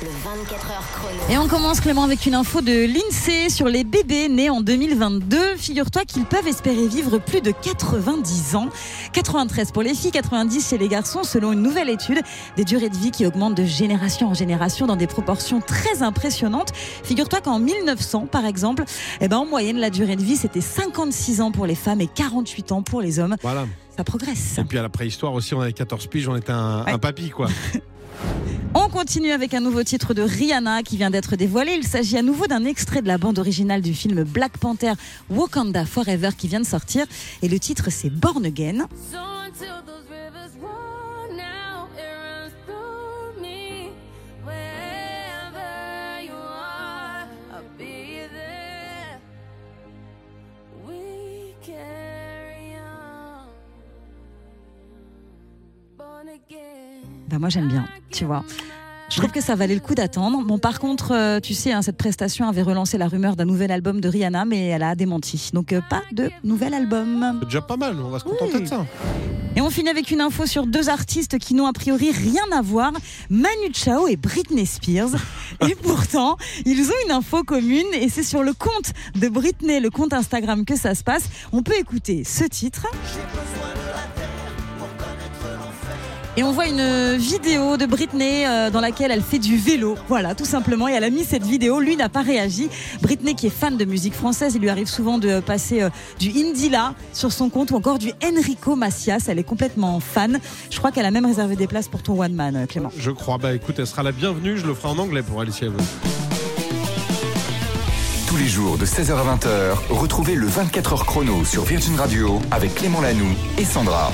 Le 24 heures chrono. Et on commence Clément avec une info de l'INSEE sur les bébés nés en 2022. Figure-toi qu'ils peuvent espérer vivre plus de 90 ans. 93 pour les filles, 90 chez les garçons selon une nouvelle étude. Des durées de vie qui augmentent de génération en génération dans des proportions très impressionnantes. Figure-toi qu'en 1900 par exemple, eh ben, en moyenne la durée de vie c'était 56 ans pour les femmes et 48 ans pour les hommes. Voilà. Ça progresse. Et puis à la préhistoire aussi, on avait 14 piges, on était un, Ouais. un papy, quoi. On continue avec un nouveau titre de Rihanna qui vient d'être dévoilé. Il s'agit à nouveau d'un extrait de la bande originale du film Black Panther Wakanda Forever qui vient de sortir. Et le titre c'est Born Again. Bah moi j'aime bien, tu vois. Je trouve que ça valait le coup d'attendre. Bon, par contre, euh, tu sais, hein, cette prestation avait relancé la rumeur d'un nouvel album de Rihanna, mais elle a démenti. Donc, euh, pas de nouvel album. C'est déjà pas mal, on va se contenter Oui. de ça. Et on finit avec une info sur deux artistes qui n'ont a priori rien à voir, Manu Chao et Britney Spears. Et pourtant, ils ont une info commune et c'est sur le compte de Britney, le compte Instagram que ça se passe. On peut écouter ce titre. Et on voit une vidéo de Britney euh, dans laquelle elle fait du vélo. Voilà, tout simplement. Et elle a mis cette vidéo. Lui n'a pas réagi. Britney, qui est fan de musique française, il lui arrive souvent de passer euh, du Indila sur son compte ou encore du Enrico Macias. Elle est complètement fan. Je crois qu'elle a même réservé des places pour ton One Man, euh, Clément. Je crois, bah écoute, elle sera la bienvenue, je le ferai en anglais pour Alicia. Tous les jours de 16h à 20h, retrouvez le 24h chrono sur Virgin Radio avec Clément Lanoux et Sandra.